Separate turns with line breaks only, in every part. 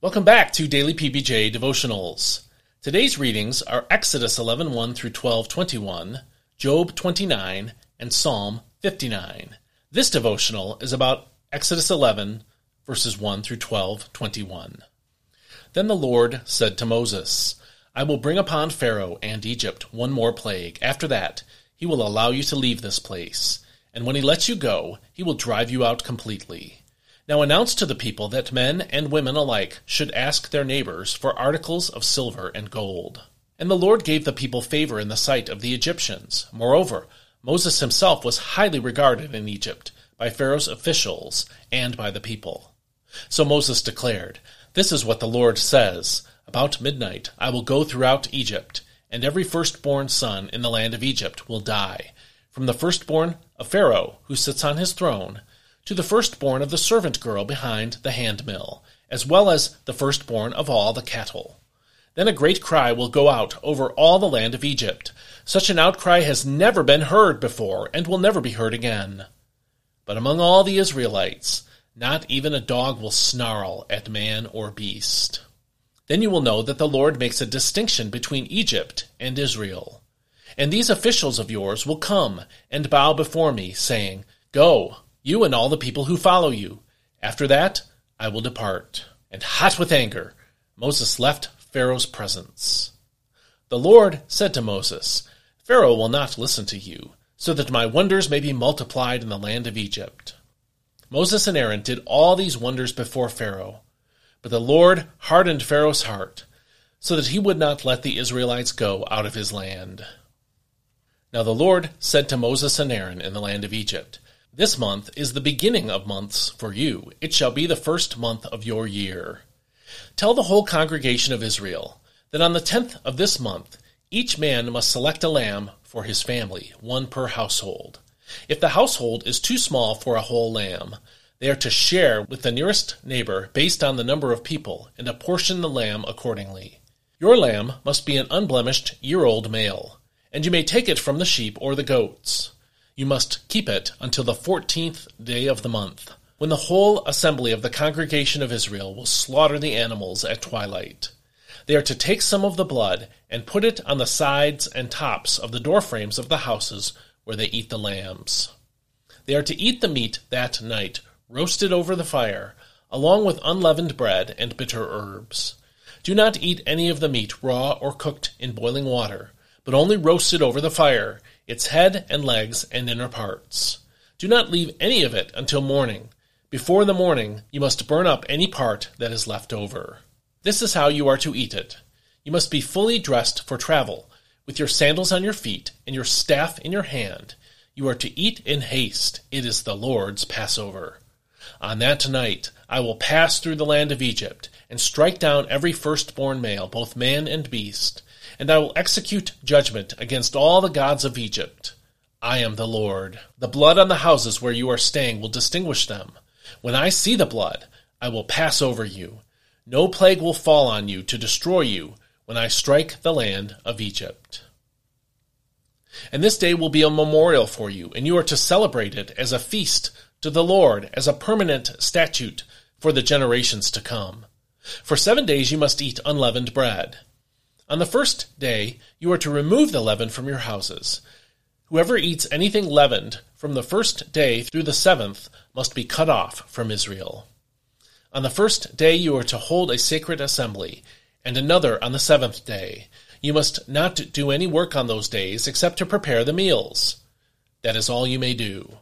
Welcome back to Daily PBJ Devotionals. Today's readings are Exodus 11:1 through 12:21, Job 29, and Psalm 59. This devotional is about Exodus 11 verses 1 through 12:21. Then the Lord said to Moses, I will bring upon Pharaoh and Egypt one more plague. After that, he will allow you to leave this place, and when he lets you go, he will drive you out completely. Now announce to the people that men and women alike should ask their neighbors for articles of silver and gold. And the Lord gave the people favor in the sight of the Egyptians. Moreover, Moses himself was highly regarded in Egypt by Pharaoh's officials and by the people. So Moses declared, This is what the Lord says About midnight I will go throughout Egypt, and every firstborn son in the land of Egypt will die, from the firstborn of Pharaoh, who sits on his throne, to the firstborn of the servant girl behind the handmill, as well as the firstborn of all the cattle. Then a great cry will go out over all the land of Egypt. Such an outcry has never been heard before, and will never be heard again. But among all the Israelites, not even a dog will snarl at man or beast. Then you will know that the Lord makes a distinction between Egypt and Israel. And these officials of yours will come and bow before me, saying, Go, you and all the people who follow you. After that, I will depart. And hot with anger, Moses left Pharaoh's presence. The Lord said to Moses, Pharaoh will not listen to you, so that my wonders may be multiplied in the land of Egypt. Moses and Aaron did all these wonders before Pharaoh, but the Lord hardened Pharaoh's heart, so that he would not let the Israelites go out of his land. Now the Lord said to Moses and Aaron in the land of Egypt, this month is the beginning of months for you. It shall be the first month of your year. Tell the whole congregation of Israel that on the tenth of this month each man must select a lamb for his family, one per household. If the household is too small for a whole lamb, they are to share with the nearest neighbor based on the number of people and apportion the lamb accordingly. Your lamb must be an unblemished year old male, and you may take it from the sheep or the goats. You must keep it until the fourteenth day of the month, when the whole assembly of the congregation of Israel will slaughter the animals at twilight. They are to take some of the blood and put it on the sides and tops of the door frames of the houses where they eat the lambs. They are to eat the meat that night, roasted over the fire, along with unleavened bread and bitter herbs. Do not eat any of the meat raw or cooked in boiling water, but only roasted over the fire its head and legs and inner parts. Do not leave any of it until morning. Before the morning, you must burn up any part that is left over. This is how you are to eat it. You must be fully dressed for travel, with your sandals on your feet and your staff in your hand. You are to eat in haste. It is the Lord's Passover. On that night I will pass through the land of Egypt, and strike down every firstborn male, both man and beast and I will execute judgment against all the gods of Egypt. I am the Lord. The blood on the houses where you are staying will distinguish them. When I see the blood, I will pass over you. No plague will fall on you to destroy you when I strike the land of Egypt. And this day will be a memorial for you, and you are to celebrate it as a feast to the Lord, as a permanent statute for the generations to come. For seven days you must eat unleavened bread. On the first day, you are to remove the leaven from your houses. Whoever eats anything leavened from the first day through the seventh must be cut off from Israel. On the first day, you are to hold a sacred assembly, and another on the seventh day. You must not do any work on those days except to prepare the meals. That is all you may do.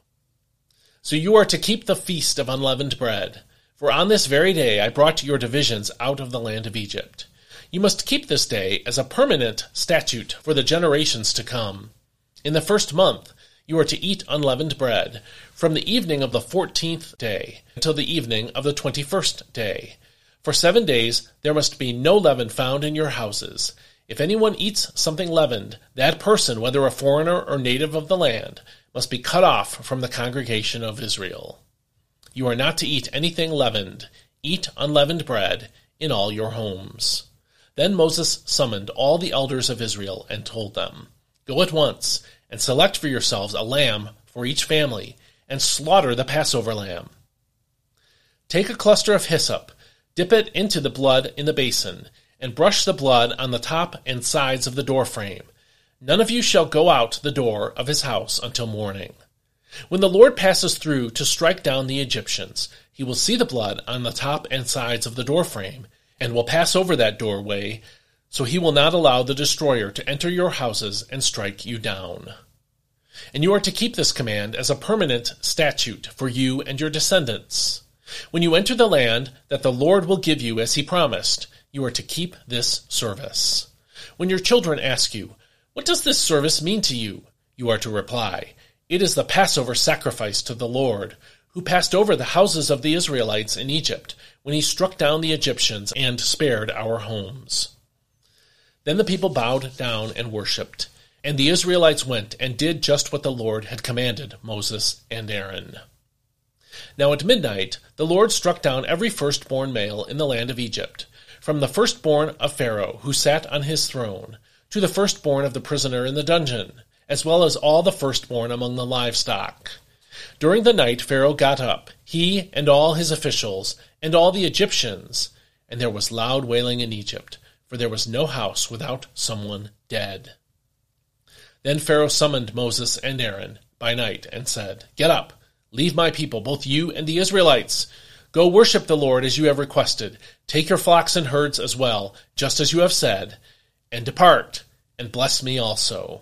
So you are to keep the feast of unleavened bread. For on this very day I brought your divisions out of the land of Egypt. You must keep this day as a permanent statute for the generations to come. In the first month, you are to eat unleavened bread, from the evening of the fourteenth day until the evening of the twenty first day. For seven days there must be no leaven found in your houses. If anyone eats something leavened, that person, whether a foreigner or native of the land, must be cut off from the congregation of Israel. You are not to eat anything leavened. Eat unleavened bread in all your homes. Then Moses summoned all the elders of Israel and told them, Go at once and select for yourselves a lamb for each family, and slaughter the Passover lamb. Take a cluster of hyssop, Dip it into the blood in the basin, and brush the blood on the top and sides of the doorframe. None of you shall go out the door of his house until morning. When the Lord passes through to strike down the Egyptians, he will see the blood on the top and sides of the doorframe, and will pass over that doorway, so he will not allow the destroyer to enter your houses and strike you down. And you are to keep this command as a permanent statute for you and your descendants. When you enter the land that the Lord will give you as he promised, you are to keep this service. When your children ask you, What does this service mean to you? you are to reply, It is the Passover sacrifice to the Lord, who passed over the houses of the Israelites in Egypt when he struck down the Egyptians and spared our homes. Then the people bowed down and worshipped. And the Israelites went and did just what the Lord had commanded Moses and Aaron. Now at midnight the Lord struck down every firstborn male in the land of Egypt, from the firstborn of Pharaoh, who sat on his throne, to the firstborn of the prisoner in the dungeon, as well as all the firstborn among the livestock. During the night Pharaoh got up, he and all his officials, and all the Egyptians, and there was loud wailing in Egypt, for there was no house without someone dead. Then Pharaoh summoned Moses and Aaron by night and said, Get up, leave my people, both you and the Israelites. Go worship the Lord as you have requested. Take your flocks and herds as well, just as you have said, and depart, and bless me also.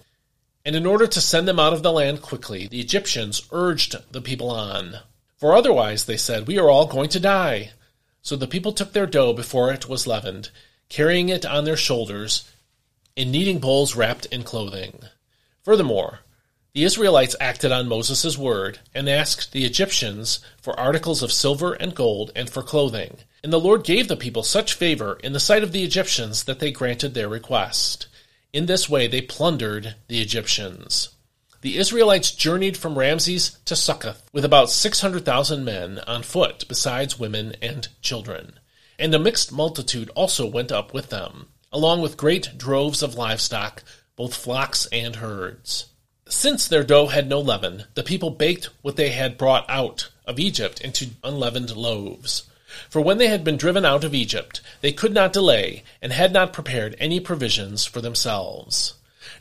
And in order to send them out of the land quickly, the Egyptians urged the people on. For otherwise, they said, we are all going to die. So the people took their dough before it was leavened, carrying it on their shoulders, in kneading bowls wrapped in clothing. Furthermore, the Israelites acted on Moses' word and asked the Egyptians for articles of silver and gold and for clothing. And the Lord gave the people such favor in the sight of the Egyptians that they granted their request. In this way they plundered the Egyptians. The Israelites journeyed from Ramses to Succoth with about 600,000 men on foot, besides women and children. And a mixed multitude also went up with them, along with great droves of livestock both flocks and herds. Since their dough had no leaven, the people baked what they had brought out of Egypt into unleavened loaves. For when they had been driven out of Egypt, they could not delay, and had not prepared any provisions for themselves.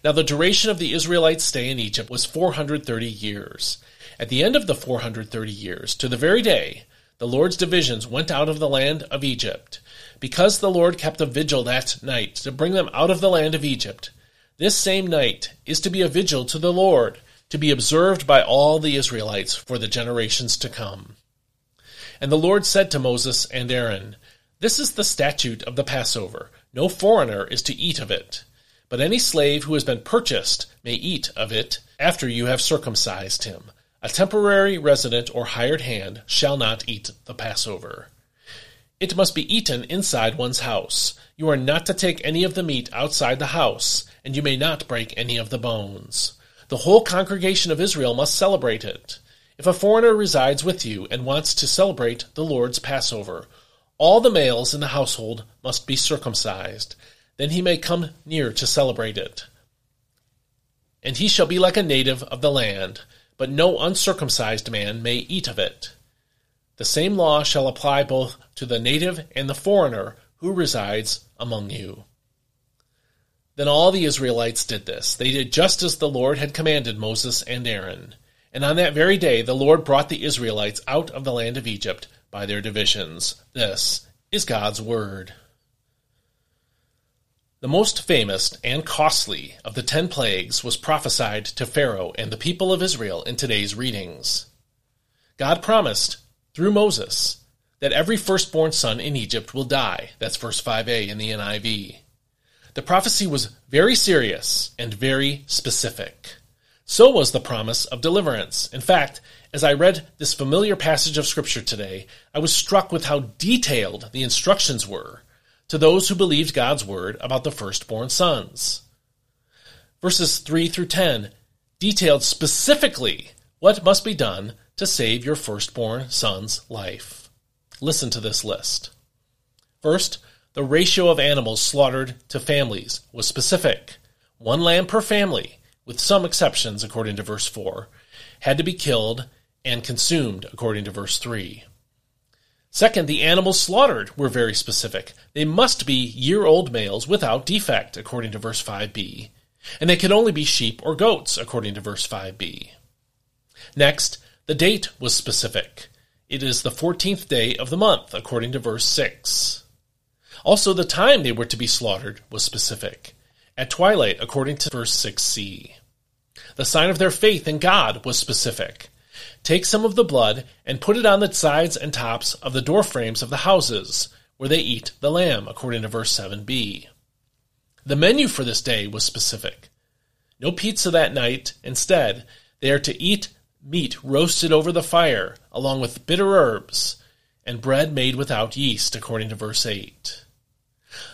Now the duration of the Israelites' stay in Egypt was four hundred thirty years. At the end of the four hundred thirty years, to the very day, the Lord's divisions went out of the land of Egypt. Because the Lord kept a vigil that night to bring them out of the land of Egypt, this same night is to be a vigil to the Lord, to be observed by all the Israelites for the generations to come. And the Lord said to Moses and Aaron, This is the statute of the Passover. No foreigner is to eat of it. But any slave who has been purchased may eat of it after you have circumcised him. A temporary resident or hired hand shall not eat the Passover. It must be eaten inside one's house. You are not to take any of the meat outside the house, and you may not break any of the bones. The whole congregation of Israel must celebrate it. If a foreigner resides with you and wants to celebrate the Lord's Passover, all the males in the household must be circumcised. Then he may come near to celebrate it. And he shall be like a native of the land, but no uncircumcised man may eat of it. The same law shall apply both to the native and the foreigner who resides among you. Then all the Israelites did this. They did just as the Lord had commanded Moses and Aaron. And on that very day the Lord brought the Israelites out of the land of Egypt by their divisions. This is God's word. The most famous and costly of the ten plagues was prophesied to Pharaoh and the people of Israel in today's readings. God promised, through Moses, that every firstborn son in Egypt will die. That's verse 5a in the NIV. The prophecy was very serious and very specific. So was the promise of deliverance. In fact, as I read this familiar passage of Scripture today, I was struck with how detailed the instructions were to those who believed God's word about the firstborn sons. Verses 3 through 10 detailed specifically what must be done to save your firstborn son's life. Listen to this list. First, the ratio of animals slaughtered to families was specific. One lamb per family, with some exceptions according to verse 4, had to be killed and consumed according to verse 3. Second, the animals slaughtered were very specific. They must be year old males without defect, according to verse 5b, and they could only be sheep or goats, according to verse 5b. Next, the date was specific. It is the 14th day of the month, according to verse 6. Also, the time they were to be slaughtered was specific. At twilight, according to verse 6c. The sign of their faith in God was specific. Take some of the blood and put it on the sides and tops of the door frames of the houses where they eat the lamb, according to verse 7b. The menu for this day was specific. No pizza that night. Instead, they are to eat meat roasted over the fire, along with bitter herbs, and bread made without yeast, according to verse 8.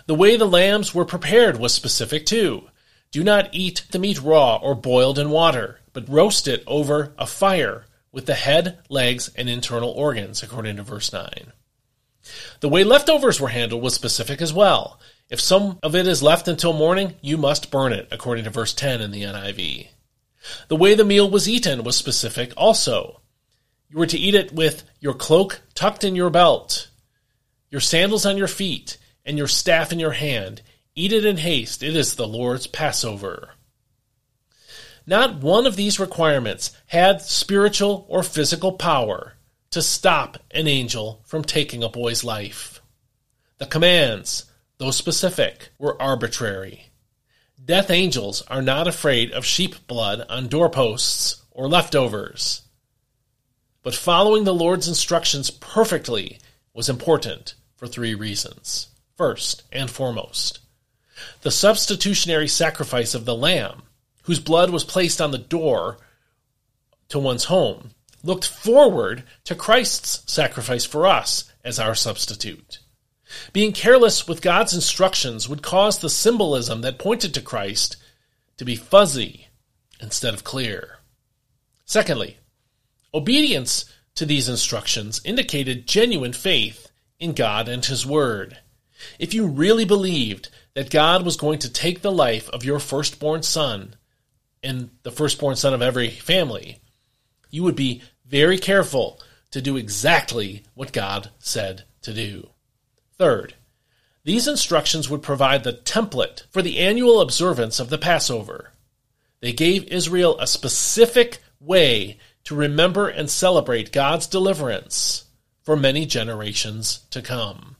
The way the lambs were prepared was specific too. Do not eat the meat raw or boiled in water, but roast it over a fire with the head, legs, and internal organs, according to verse 9. The way leftovers were handled was specific as well. If some of it is left until morning, you must burn it, according to verse 10 in the NIV. The way the meal was eaten was specific also. You were to eat it with your cloak tucked in your belt, your sandals on your feet, and your staff in your hand. Eat it in haste. It is the Lord's Passover. Not one of these requirements had spiritual or physical power to stop an angel from taking a boy's life. The commands, though specific, were arbitrary. Death angels are not afraid of sheep blood on doorposts or leftovers. But following the Lord's instructions perfectly was important for three reasons. First and foremost, the substitutionary sacrifice of the lamb whose blood was placed on the door to one's home, looked forward to Christ's sacrifice for us as our substitute. Being careless with God's instructions would cause the symbolism that pointed to Christ to be fuzzy instead of clear. Secondly, obedience to these instructions indicated genuine faith in God and His Word. If you really believed that God was going to take the life of your firstborn son, and the firstborn son of every family, you would be very careful to do exactly what God said to do. Third, these instructions would provide the template for the annual observance of the Passover. They gave Israel a specific way to remember and celebrate God's deliverance for many generations to come.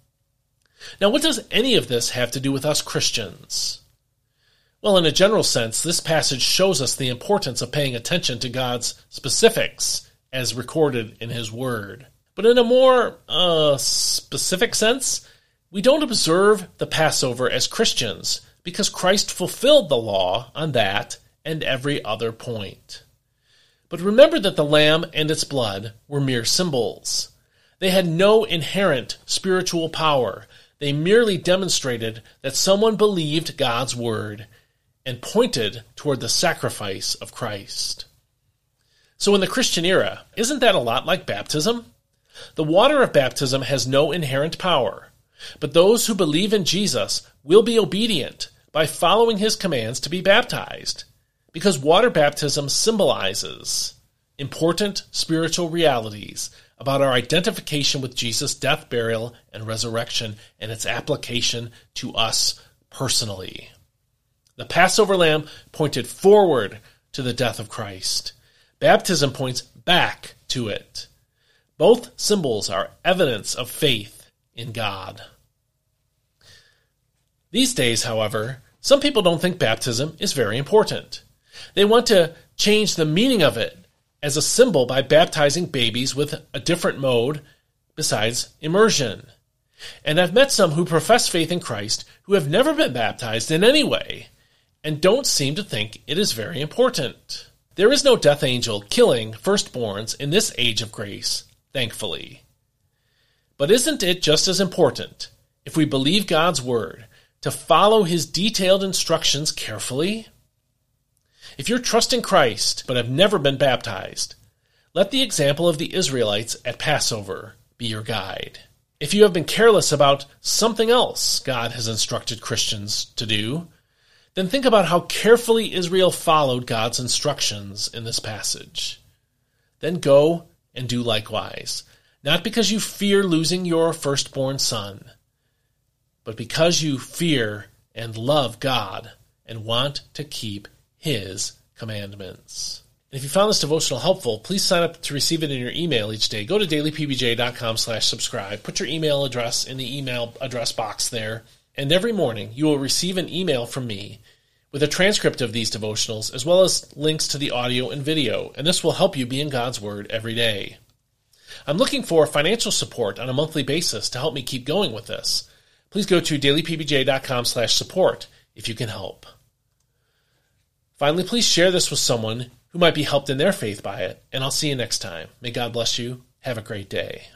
Now, what does any of this have to do with us Christians? Well, in a general sense, this passage shows us the importance of paying attention to God's specifics as recorded in His Word. But in a more uh, specific sense, we don't observe the Passover as Christians because Christ fulfilled the law on that and every other point. But remember that the lamb and its blood were mere symbols. They had no inherent spiritual power. They merely demonstrated that someone believed God's word and pointed toward the sacrifice of Christ. So, in the Christian era, isn't that a lot like baptism? The water of baptism has no inherent power, but those who believe in Jesus will be obedient by following his commands to be baptized, because water baptism symbolizes important spiritual realities about our identification with Jesus' death, burial, and resurrection, and its application to us personally. The Passover lamb pointed forward to the death of Christ. Baptism points back to it. Both symbols are evidence of faith in God. These days, however, some people don't think baptism is very important. They want to change the meaning of it as a symbol by baptizing babies with a different mode besides immersion. And I've met some who profess faith in Christ who have never been baptized in any way and don't seem to think it is very important. There is no death angel killing firstborns in this age of grace, thankfully. But isn't it just as important, if we believe God's word, to follow his detailed instructions carefully? If you're trusting Christ but have never been baptized, let the example of the Israelites at Passover be your guide. If you have been careless about something else God has instructed Christians to do, then think about how carefully Israel followed God's instructions in this passage. Then go and do likewise. not because you fear losing your firstborn son, but because you fear and love God and want to keep His commandments. If you found this devotional helpful, please sign up to receive it in your email each day. Go to dailypbj.com slash subscribe. Put your email address in the email address box there. And every morning you will receive an email from me with a transcript of these devotionals as well as links to the audio and video. And this will help you be in God's Word every day. I'm looking for financial support on a monthly basis to help me keep going with this. Please go to dailypbj.com slash support if you can help. Finally, please share this with someone who might be helped in their faith by it, and I'll see you next time. May God bless you. Have a great day.